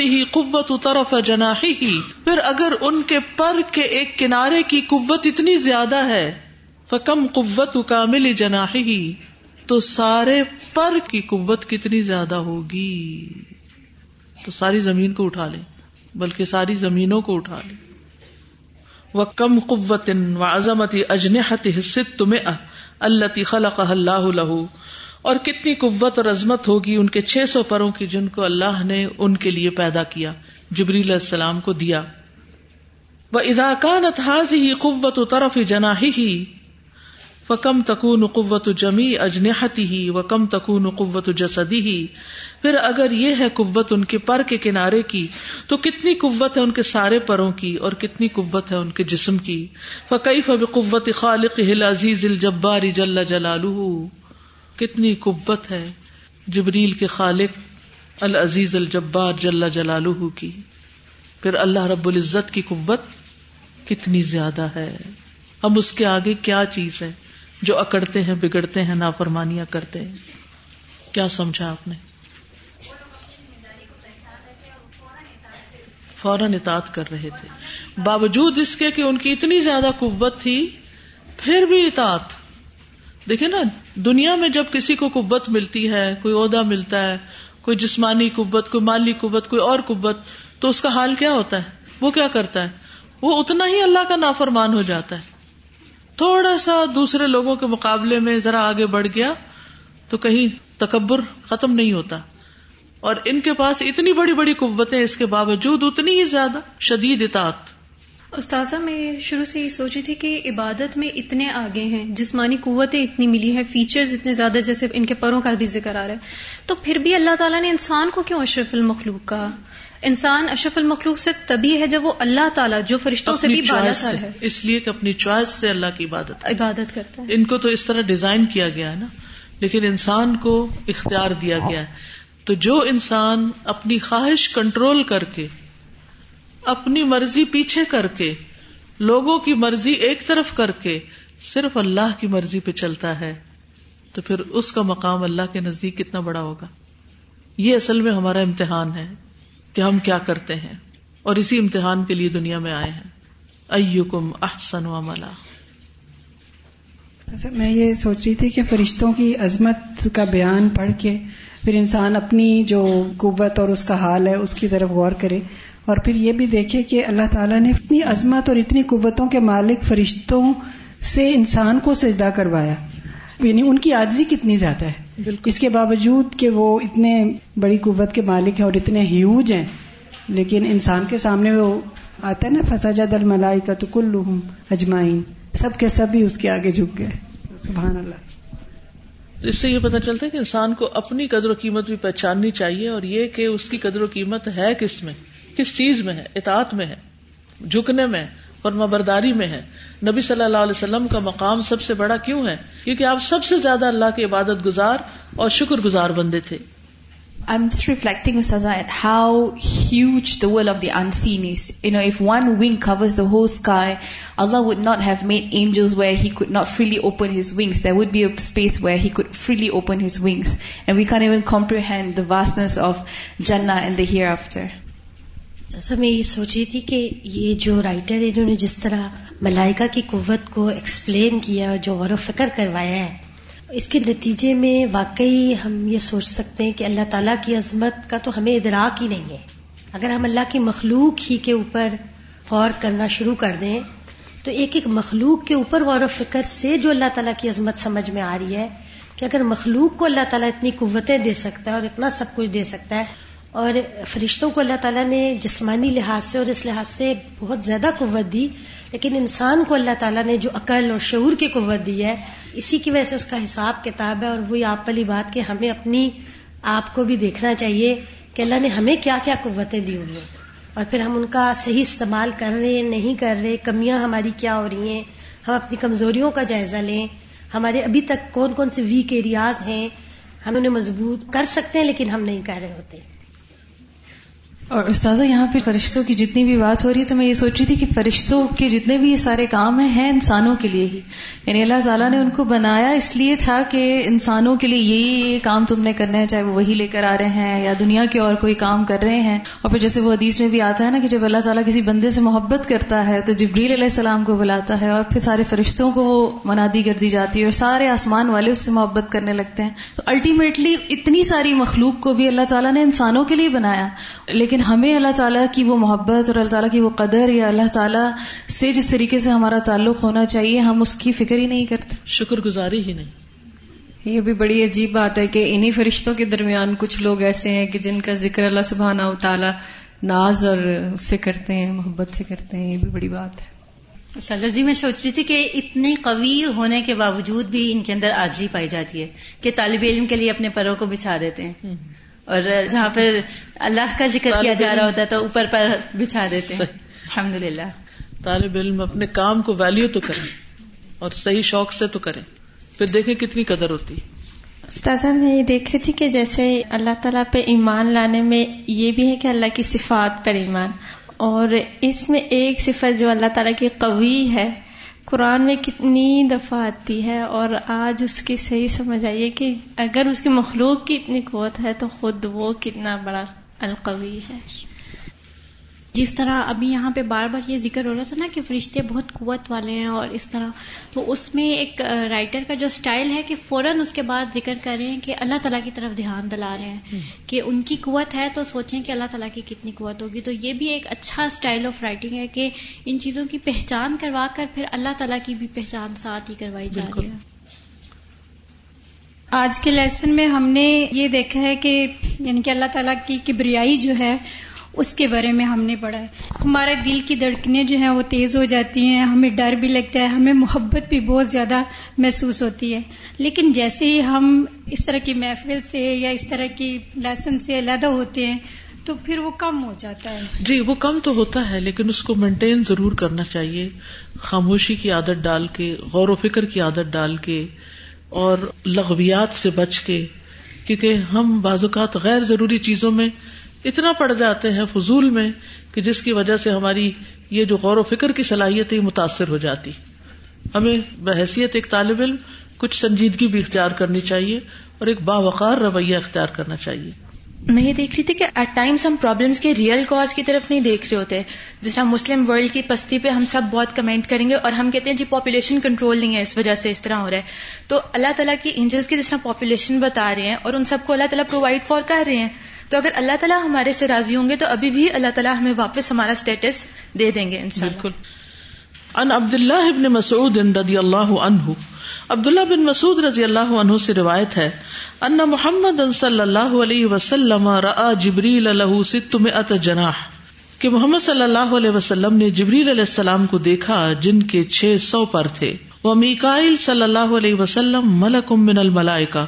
Speaker 1: ہی قوت طرف جناحی ہی پھر اگر ان کے پر کے ایک کنارے کی قوت اتنی زیادہ ہے فکم قوت کامل جناحی ہی تو سارے پر کی قوت کتنی زیادہ ہوگی؟ تو ساری زمین کو اٹھا لے بلکہ ساری زمینوں کو اٹھا لے وہ کم قوت و عظمتی اجنحت حصت تمہیں اللہ خلق اللہ لہو اور کتنی قوت اور عظمت ہوگی ان کے چھ سو پروں کی جن کو اللہ نے ان کے لیے پیدا کیا، جبریل السلام کو دیا۔ وہ اداکان حاض ہی قوت و طرف جنا ہی فکم تکون قوت جمی اجنحتی ہی و کم تکون قوت جسدی ہی پھر اگر یہ ہے قوت ان کے پر کے کنارے کی، تو کتنی قوت ہے ان کے سارے پروں کی اور کتنی قوت ہے ان کے جسم کی؟ فقی فب قوت خالق ہل عزیز الجباری جل جلال کتنی قوت ہے جبریل کے خالق العزیز الجبار جل جلال کی۔ پھر اللہ رب العزت کی قوت کتنی زیادہ ہے۔ ہم اس کے آگے کیا چیز ہے جو اکڑتے ہیں، بگڑتے ہیں، نافرمانیاں کرتے ہیں؟ کیا سمجھا آپ نے؟ فوراً اطاعت کر رہے تھے۔ باوجود اس کے کہ ان کی اتنی زیادہ قوت تھی، پھر بھی اطاعت۔ دیکھیں نا دنیا میں جب کسی کو قوت ملتی ہے، کوئی عہدہ ملتا ہے، کوئی جسمانی قوت، کوئی مالی قوت، کوئی اور قوت، تو اس کا حال کیا ہوتا ہے؟ وہ کیا کرتا ہے؟ وہ اتنا ہی اللہ کا نافرمان ہو جاتا ہے۔ تھوڑا سا دوسرے لوگوں کے مقابلے میں ذرا آگے بڑھ گیا، تو کہیں تکبر ختم نہیں ہوتا۔ اور ان کے پاس اتنی بڑی بڑی قوتیں اس کے باوجود اتنی ہی زیادہ شدید اطاعت۔
Speaker 5: استاذہ میں شروع سے یہ سوچی تھی کہ عبادت میں اتنے آگے ہیں جسمانی قوتیں اتنی ملی ہیں فیچرز اتنے زیادہ جیسے ان کے پروں کا بھی ذکر آ رہا ہے۔ تو پھر بھی اللہ تعالیٰ نے انسان کو کیوں اشرف المخلوق کہا؟ انسان اشرف المخلوق سے تبھی ہے جب وہ اللہ تعالیٰ جو فرشتوں سے بھی بالا تر ہے۔
Speaker 1: اس لیے کہ اپنی چوائس سے اللہ کی عبادت
Speaker 5: عبادت کرتا ہے۔
Speaker 1: ان کو تو اس طرح ڈیزائن کیا گیا ہے نا لیکن انسان کو اختیار دیا گیا ہے۔ تو جو انسان اپنی خواہش کنٹرول کر کے اپنی مرضی پیچھے کر کے، لوگوں کی مرضی ایک طرف کر کے صرف اللہ کی مرضی پہ چلتا ہے، تو پھر اس کا مقام اللہ کے نزدیک کتنا بڑا ہوگا؟ یہ اصل میں ہمارا امتحان ہے کہ ہم کیا کرتے ہیں، اور اسی امتحان کے لیے دنیا میں آئے ہیں۔ ایوکم احسن و ملا
Speaker 6: میں یہ سوچ رہی تھی کہ فرشتوں کی عظمت کا بیان پڑھ کے پھر انسان اپنی جو قوت اور اس کا حال ہے اس کی طرف غور کرے اور پھر یہ بھی دیکھے کہ اللہ تعالیٰ نے اتنی عظمت اور اتنی قوتوں کے مالک فرشتوں سے انسان کو سجدہ کروایا۔ یعنی ان کی آجزی کتنی زیادہ ہے۔ بالکل۔ اس کے باوجود کہ وہ اتنے بڑی قوت کے مالک ہیں اور اتنے ہیوج ہیں لیکن انسان کے سامنے وہ آتا ہے نا فساجد الملائی کا تو کل اجمائن سب کے سب ہی اس کے آگے جھک گئے۔ سبحان اللہ۔
Speaker 1: اس سے یہ پتہ چلتا ہے کہ انسان کو اپنی قدر و قیمت بھی پہچاننی چاہیے اور یہ کہ اس کی قدر و قیمت ہے کس میں؟ کس چیز میں ہے؟ اطاعت میں ہے؟ جھکنے میں فرما برداری میں ہے؟ نبی صلی اللہ علیہ وسلم کا مقام سب سے بڑا کیوں ہے؟ کیونکہ آپ سب سے زیادہ اللہ کی عبادت گزار اور شکر گزار بندے تھے۔
Speaker 7: I'm just reflecting, Ustaza, at how huge the world of the unseen is. You know, if one wing covers the whole sky, Allah would not have made angels where He could not freely open His wings. There would be a space where He could freely open His wings. And we can't even comprehend the vastness of Jannah and the hereafter.
Speaker 8: جیسا میں یہ سوچی تھی کہ یہ جو writer انہوں نے جس طرح ملائکہ کی قوت کو ایکسپلین کیا جو غور و فکر کروایا ہے اس کے نتیجے میں واقعی ہم یہ سوچ سکتے ہیں کہ اللہ تعالیٰ کی عظمت کا تو ہمیں ادراک ہی نہیں ہے۔ اگر ہم اللہ کی مخلوق ہی کے اوپر غور کرنا شروع کر دیں، تو ایک ایک مخلوق کے اوپر غور و فکر سے جو اللہ تعالیٰ کی عظمت سمجھ میں آ رہی ہے کہ اگر مخلوق کو اللہ تعالیٰ اتنی قوتیں دے سکتا ہے اور اتنا سب کچھ دے سکتا ہے، اور فرشتوں کو اللہ تعالیٰ نے جسمانی لحاظ سے اور اس لحاظ سے بہت زیادہ قوت دی، لیکن انسان کو اللہ تعالیٰ نے جو عقل اور شعور کی قوت دی ہے اسی کی وجہ سے اس کا حساب کتاب ہے اور وہی آپ والی بات کہ ہمیں اپنی آپ کو بھی دیکھنا چاہیے کہ اللہ نے ہمیں کیا کیا قوتیں دی ہوئی ہیں اور پھر ہم ان کا صحیح استعمال کر رہے ہیں، نہیں کر رہے، کمیاں ہماری کیا ہو رہی ہیں؟ ہم اپنی کمزوریوں کا جائزہ لیں۔ ہمارے ابھی تک کون کون سے ویک ایریاز ہیں؟ ہم انہیں مضبوط کر سکتے ہیں لیکن ہم نہیں کر رہے ہوتے۔
Speaker 4: اور استاذہ، یہاں پہ فرشتوں کی جتنی بھی بات ہو رہی ہے، تو میں یہ سوچ رہی تھی کہ فرشتوں کے جتنے بھی یہ سارے کام ہیں ہیں انسانوں کے لیے ہی۔ یعنی اللہ تعالیٰ نے ان کو بنایا اس لیے تھا کہ انسانوں کے لیے یہی یہ کام تم نے کرنا ہے، چاہے وہ وہی لے کر آ رہے ہیں یا دنیا کے اور کوئی کام کر رہے ہیں۔ اور پھر جیسے وہ حدیث میں بھی آتا ہے نا کہ جب اللہ تعالیٰ کسی بندے سے محبت کرتا ہے تو جبریل علیہ السلام کو بلاتا ہے اور پھر سارے فرشتوں کو وہ منادی کر دی جاتی ہے اور سارے آسمان والے اس سے محبت کرنے لگتے ہیں۔ تو الٹیمیٹلی اتنی ساری مخلوق کو بھی اللہ تعالیٰ نے انسانوں کے لیے بنایا۔ لیکن ہمیں اللہ تعالیٰ کی وہ محبت اور اللہ تعالیٰ کی وہ قدر یا اللہ تعالیٰ سے جس طریقے سے ہمارا تعلق ہونا چاہیے، ہم اس کی فکر ہی نہیں کرتے
Speaker 1: شکر گزاری ہی نہیں۔
Speaker 5: یہ بھی بڑی عجیب بات ہے کہ انہی فرشتوں کے درمیان کچھ لوگ ایسے ہیں کہ جن کا ذکر اللہ سبحانہ و تعالیٰ ناز اور اس سے کرتے ہیں محبت سے کرتے ہیں یہ بھی بڑی بات ہے۔
Speaker 9: شاء جی میں سوچ رہی تھی کہ اتنے قوی ہونے کے باوجود بھی ان کے اندر آجی پائی جاتی ہے کہ طالب علم کے لیے اپنے پروں کو بچھا دیتے ہیں۔ اور جہاں پہ اللہ کا ذکر کیا جا رہا ہوتا ہے تو اوپر پر بچھا دیتے ہیں۔ الحمد للہ
Speaker 1: طالب علم اپنے کام کو ویلیو تو کریں۔ اور صحیح شوق سے تو کریں۔ پھر دیکھیں کتنی قدر ہوتی۔
Speaker 10: استاذہ میں یہ دیکھ رہی تھی کہ جیسے اللہ تعالیٰ پہ ایمان لانے میں یہ بھی ہے کہ اللہ کی صفات پر ایمان۔ اور اس میں ایک صفت جو اللہ تعالیٰ کی قوی ہے، قرآن میں کتنی دفعہ آتی ہے اور آج اس کی صحیح سمجھ آئیے کہ اگر اس کی مخلوق کی اتنی قوت ہے تو خود وہ کتنا بڑا القوی ہے۔
Speaker 3: جس طرح ابھی یہاں پہ بار بار یہ ذکر ہو رہا تھا نا کہ فرشتے بہت قوت والے ہیں اور اس طرح تو اس میں ایک رائٹر کا جو سٹائل ہے کہ فوراً اس کے بعد ذکر کر رہے ہیں کہ اللہ تعالیٰ کی طرف دھیان دلا رہے ہیں کہ ان کی قوت ہے تو سوچیں کہ اللہ تعالیٰ کی کتنی قوت ہوگی۔ تو یہ بھی ایک اچھا سٹائل آف رائٹنگ ہے کہ ان چیزوں کی پہچان کروا کر پھر اللہ تعالیٰ کی بھی پہچان ساتھ ہی کروائی جا رہی ہے۔
Speaker 11: آج کے لیسن میں ہم نے یہ دیکھا ہے کہ یعنی کہ اللہ تعالیٰ کی کبریائی جو ہے اس کے بارے میں ہم نے پڑھا ہے۔ ہمارے دل کی دھڑکنیں جو ہیں وہ تیز ہو جاتی ہیں، ہمیں ڈر بھی لگتا ہے، ہمیں محبت بھی بہت زیادہ محسوس ہوتی ہے۔ لیکن جیسے ہی ہم اس طرح کی محفل سے یا اس طرح کی لیسن سے علیحدہ ہوتے ہیں، تو پھر وہ کم ہو جاتا ہے۔
Speaker 1: جی وہ کم تو ہوتا ہے، لیکن اس کو مینٹین ضرور کرنا چاہیے۔ خاموشی کی عادت ڈال کے، غور و فکر کی عادت ڈال کے، اور لغویات سے بچ کے۔ کیونکہ ہم بعض اوقات غیر ضروری چیزوں میں اتنا پڑ جاتے ہیں فضول میں کہ جس کی وجہ سے ہماری یہ جو غور و فکر کی صلاحیت ہے متاثر ہو جاتی۔ ہمیں بحیثیت ایک طالب علم، کچھ سنجیدگی بھی اختیار کرنی چاہیے اور ایک باوقار رویہ اختیار کرنا چاہیے۔
Speaker 12: میں یہ دیکھ رہی تھی کہ ایٹ ٹائمس ہم پرابلمس کے ریئل کاز کی طرف نہیں دیکھ رہے ہوتے۔ جس طرح مسلم ورلڈ کی پستی پہ ہم سب بہت کمنٹ کریں گے اور ہم کہتے ہیں جی پاپولیشن کنٹرول نہیں ہے اس وجہ سے اس طرح ہو رہا ہے۔ تو اللہ تعالیٰ کی انجلس کی جس طرح پاپولیشن بتا رہے ہیں اور ان سب کو اللہ تعالیٰ پرووائڈ فار کر رہے ہیں۔ تو اگر اللہ تعالیٰ ہمارے سے راضی ہوں گے تو ابھی بھی اللہ تعالیٰ ہمیں واپس ہمارا اسٹیٹس دے دیں گے بالکل۔
Speaker 1: ان عبد اللہ ابن مسعود رضی اللہ عنہ، عبداللہ بن مسعود رضی اللہ عنہ سے روایت ہے، ان محمد صلی اللہ علیہ وسلم را جبریل له 600 جناح، کہ محمد صلی اللہ علیہ وسلم نے جبریل علیہ السلام کو دیکھا جن کے چھ سو پر تھے۔ وہ میکائل صلی اللہ علیہ وسلم ملک من الملائکہ۔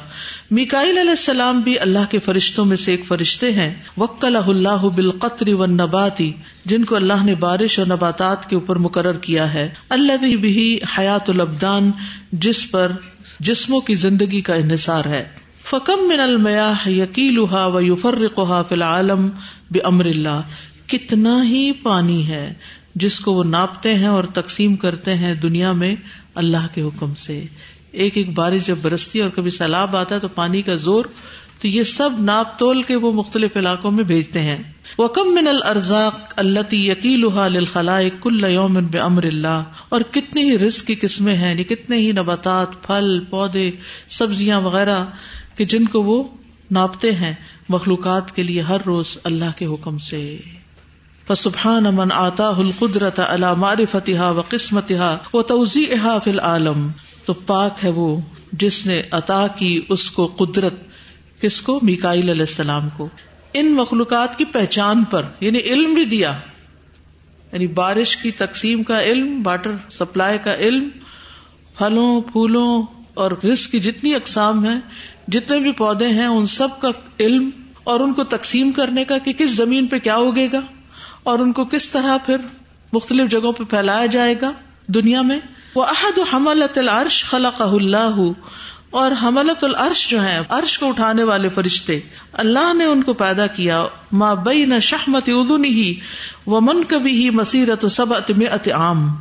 Speaker 1: میکائل علیہ السلام بھی اللہ کے فرشتوں میں سے ایک فرشتے ہیں۔ وکل اللہ بالقطر والنباتی جن کو اللہ نے بارش اور نباتات کے اوپر مقرر کیا ہے۔ اللہ بھی حیات الابدان، جس پر جسموں کی زندگی کا انحصار ہے۔ فکم من المیاح یقیلها ویفرقها فی العالم بامر اللہ۔ کتنا ہی پانی ہے جس کو وہ ناپتے ہیں اور تقسیم کرتے ہیں دنیا میں اللہ کے حکم سے۔ ایک ایک بارش جب برستی اور کبھی سیلاب آتا ہے تو پانی کا زور، تو یہ سب ناپ تول کے وہ مختلف علاقوں میں بھیجتے ہیں۔ وہ کم من الرزاق اللہ یقیل خلا کل یوم امر اللہ اور کتنی ہی رزق کی قسمیں ہیں یعنی کتنے ہی نباتات، پھل، پودے، سبزیاں وغیرہ کہ جن کو وہ ناپتے ہیں مخلوقات کے لیے ہر روز اللہ کے حکم سے۔ فسبحان من آتا القدرت اللہ معرفتہ و قسمتہ و توزی فی العالم۔ تو پاک ہے وہ جس نے عطا کی اس کو قدرت، کس کو؟ میکائل علیہ السلام کو۔ ان مخلوقات کی پہچان پر یعنی علم بھی دیا۔ یعنی بارش کی تقسیم کا علم، واٹر سپلائی کا علم، پھلوں، پھولوں اور رسک کی جتنی اقسام ہیں، جتنے بھی پودے ہیں، ان سب کا علم اور ان کو تقسیم کرنے کا کہ کس زمین پہ کیا اگے گا۔ اور ان کو کس طرح پھر مختلف جگہوں پہ پھیلایا جائے گا دنیا میں؟ وہ عہد حملت العرش خلق اللہ اور حملت العرش جو ہے عرش کو اٹھانے والے فرشتے، اللہ نے ان کو پیدا کیا۔ ماں بئی نہ شہمت ادنی ہی وہ من کبھی ہی مسیرت سب ات عام۔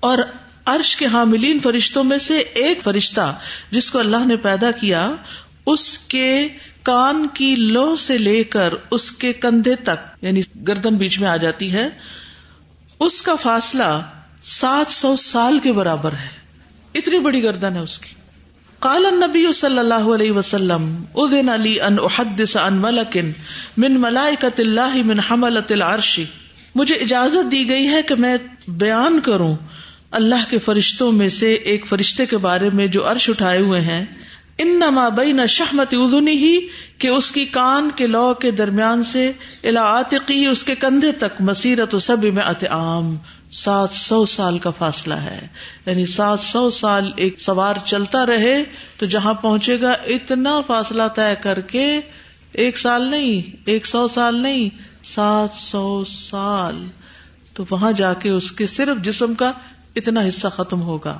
Speaker 1: اور عرش کے حاملین فرشتوں میں سے ایک فرشتہ جس کو اللہ نے پیدا کیا، اس کے کان کی لو سے لے کر اس کے کندھے تک یعنی گردن بیچ میں آ جاتی ہے، اس کا فاصلہ سات سو سال کے برابر ہے۔ اتنی بڑی گردن ہے اس کی۔ قال النبی صلی اللہ علیہ وسلم، اذن علی ان احدث عن ملک من ملائکت اللہ من حملت العرش۔ مجھے اجازت دی گئی ہے کہ میں بیان کروں اللہ کے فرشتوں میں سے ایک فرشتے کے بارے میں جو عرش اٹھائے ہوئے ہیں۔ ان نما بین شہمت ادنی ہی کہ اس کی کان کے لو کے درمیان سے علاقی اس کے کندھے تک، مسیرت سب میں عام، سات سو سال کا فاصلہ ہے۔ یعنی سات سو سال ایک سوار چلتا رہے، تو جہاں پہنچے گا، اتنا فاصلہ طے کر کے، ایک سال نہیں، ایک سو سال نہیں، سات سو سال۔ تو وہاں جا کے اس کے صرف جسم کا اتنا حصہ ختم ہوگا۔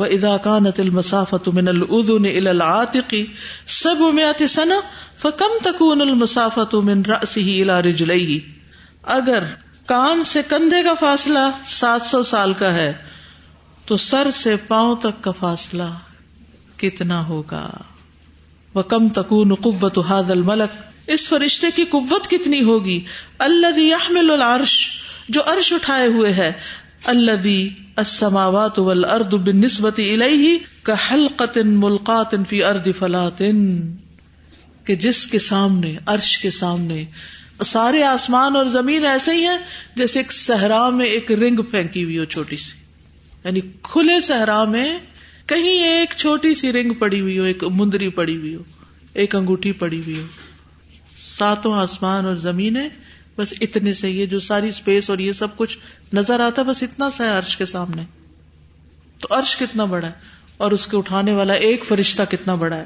Speaker 1: وہ ادا کانت المسافت من العدن العاتقی سب میات سنا فکم تکون المسافت من رأسه الى رجليه اگر کان سے کندھے کا فاصلہ سات سو سال کا ہے، تو سر سے پاؤں تک کا فاصلہ کتنا ہوگا؟ وہ کم تکون قوت هذا الملک اس فرشتے کی قوت کتنی ہوگی؟ اللہ يحمل العرش، جو عرش اٹھائے ہوئے ہے۔ الذي السماوات والارض بالنسبه اليه كحلقه ملقاه في ارض فلات. کہ جس کے سامنے، عرش کے سامنے، سارے آسمان اور زمین ایسے ہی ہیں جیسے ایک صحرا میں ایک رنگ پھینکی ہوئی ہو چھوٹی سی۔ یعنی کھلے صحرا میں کہیں ایک چھوٹی سی رنگ پڑی ہوئی ہو، ایک مندری پڑی ہوئی ہو، ایک انگوٹھی پڑی ہوئی ہو۔ ساتوں آسمان اور زمینیں بس اتنے سے یہ جو ساری اسپیس اور یہ سب کچھ نظر آتا ہے، بس اتنا سا ہے عرش کے سامنے۔ تو عرش کتنا بڑا ہے اور اس کے اٹھانے والا ایک فرشتہ کتنا بڑا ہے۔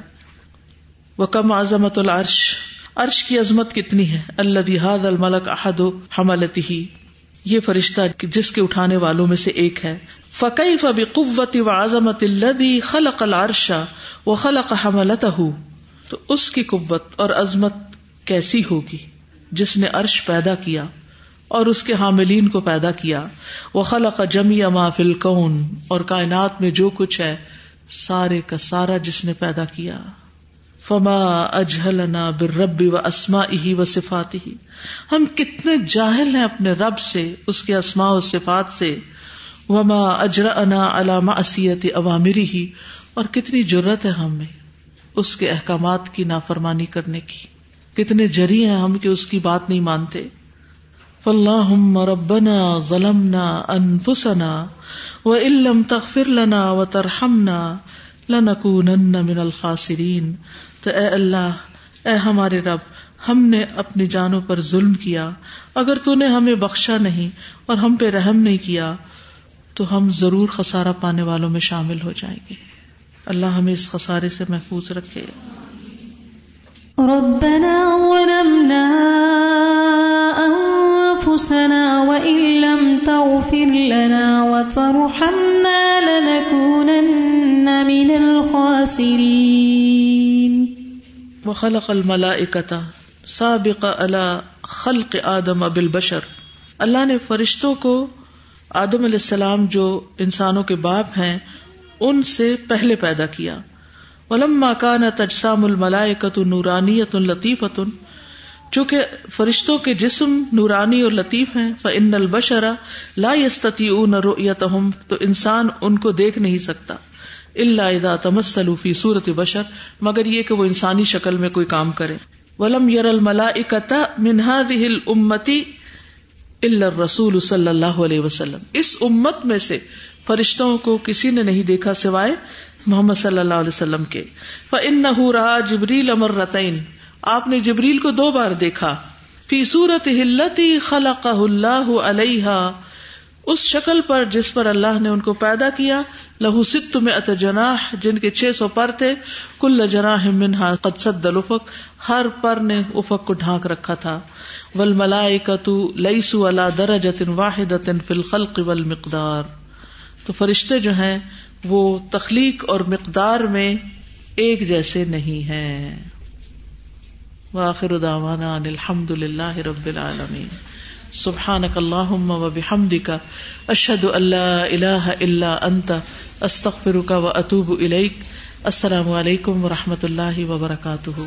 Speaker 1: وہ کم عظمت العرش؟ عرش کی عظمت کتنی ہے؟ اللہ بحاد الملک احد حملتی ہی یہ فرشتہ جس کے اٹھانے والوں میں سے ایک ہے۔ فقی فبی قوت و عظمت اللہ خلق العرشا و خلق حملت تو اس کی قوت اور عظمت کیسی ہوگی؟ جس نے عرش پیدا کیا اور اس کے حاملین کو پیدا کیا۔ وہ خلق جمی اما فل کون اور کائنات میں جو کچھ ہے، سارے کا سارا جس نے پیدا کیا۔ فما اجہلنا بر ربی و اسما ہی و صفات ہی ہم کتنے جاہل ہیں اپنے رب سے، اس کے اسما و صفات سے۔ وما اجرا انا علامہ اسیت عوامری ہی اور کتنی ضرورت ہے ہمیں اس کے احکامات کی نافرمانی کرنے کی۔ کتنے جری ہیں ہم کہ اس کی بات نہیں مانتے۔ فلاح ربنا ظلمنا انفسنا و علم تغفر لنا و ترحمنا لنکونن من الخاسرین تو اے اللہ، اے ہمارے رب، ہم نے اپنی جانوں پر ظلم کیا۔ اگر تو نے ہمیں بخشا نہیں اور ہم پہ رحم نہیں کیا، تو ہم ضرور خسارہ پانے والوں میں شامل ہو جائیں گے۔ اللہ ہمیں اس خسارے سے محفوظ رکھے۔
Speaker 2: ربنا ظلمنا أنفسنا وإن لم تغفر لنا وترحمنا لنكونن من الخاسرين.
Speaker 1: وخلق الملائكة سابق على خلق آدم بالبشر. اللہ نے فرشتوں کو آدم علیہ السلام جو انسانوں کے باپ ہیں، ان سے پہلے پیدا کیا۔ ولما کان تجسام الملائکت نورانیت لطیفت چونکہ فرشتوں کے جسم نورانی اور لطیف ہیں فن البشرا لا يستطيعون رؤيتهم، تو انسان ان کو دیکھ نہیں سکتا اللہ اذا تمثلوا في صورت بشر، مگر یہ کہ وہ انسانی شکل میں کوئی کام کرے۔ ولم ير الملائکۃ من هذه الامه الا الرسول صلی اللہ علیہ وسلم۔ اس امت میں سے فرشتوں کو کسی نے نہیں دیکھا سوائے محمد صلی اللہ علیہ وسلم کے۔ ان رہا جبریل امر رتعین آپ نے جبریل کو دو بار دیکھا۔ فی صورت ہلتی خلق اللہ علیہ اس شکل پر جس پر اللہ نے ان کو پیدا کیا لہو ست میں ات جناح، جن کے چھ سو پر تھے۔ کل جناح منہا قدسد الفق ہر پر نے افق کو ڈھانک رکھا تھا۔ ول ملائے کتو لئیسو اللہ درجت واحد فی الخلق والمقدار۔ تو فرشتے جو ہیں وہ تخلیق اور مقدار میں ایک جیسے نہیں ہے واخر دعوانا ان الحمد للہ رب العالمین۔ سبحانک اللہم و بحمدک۔ اشہد ان لا الہ الا انت۔ استغفرک و اتوب الیک۔ السلام علیکم و رحمۃ اللہ وبرکاتہ۔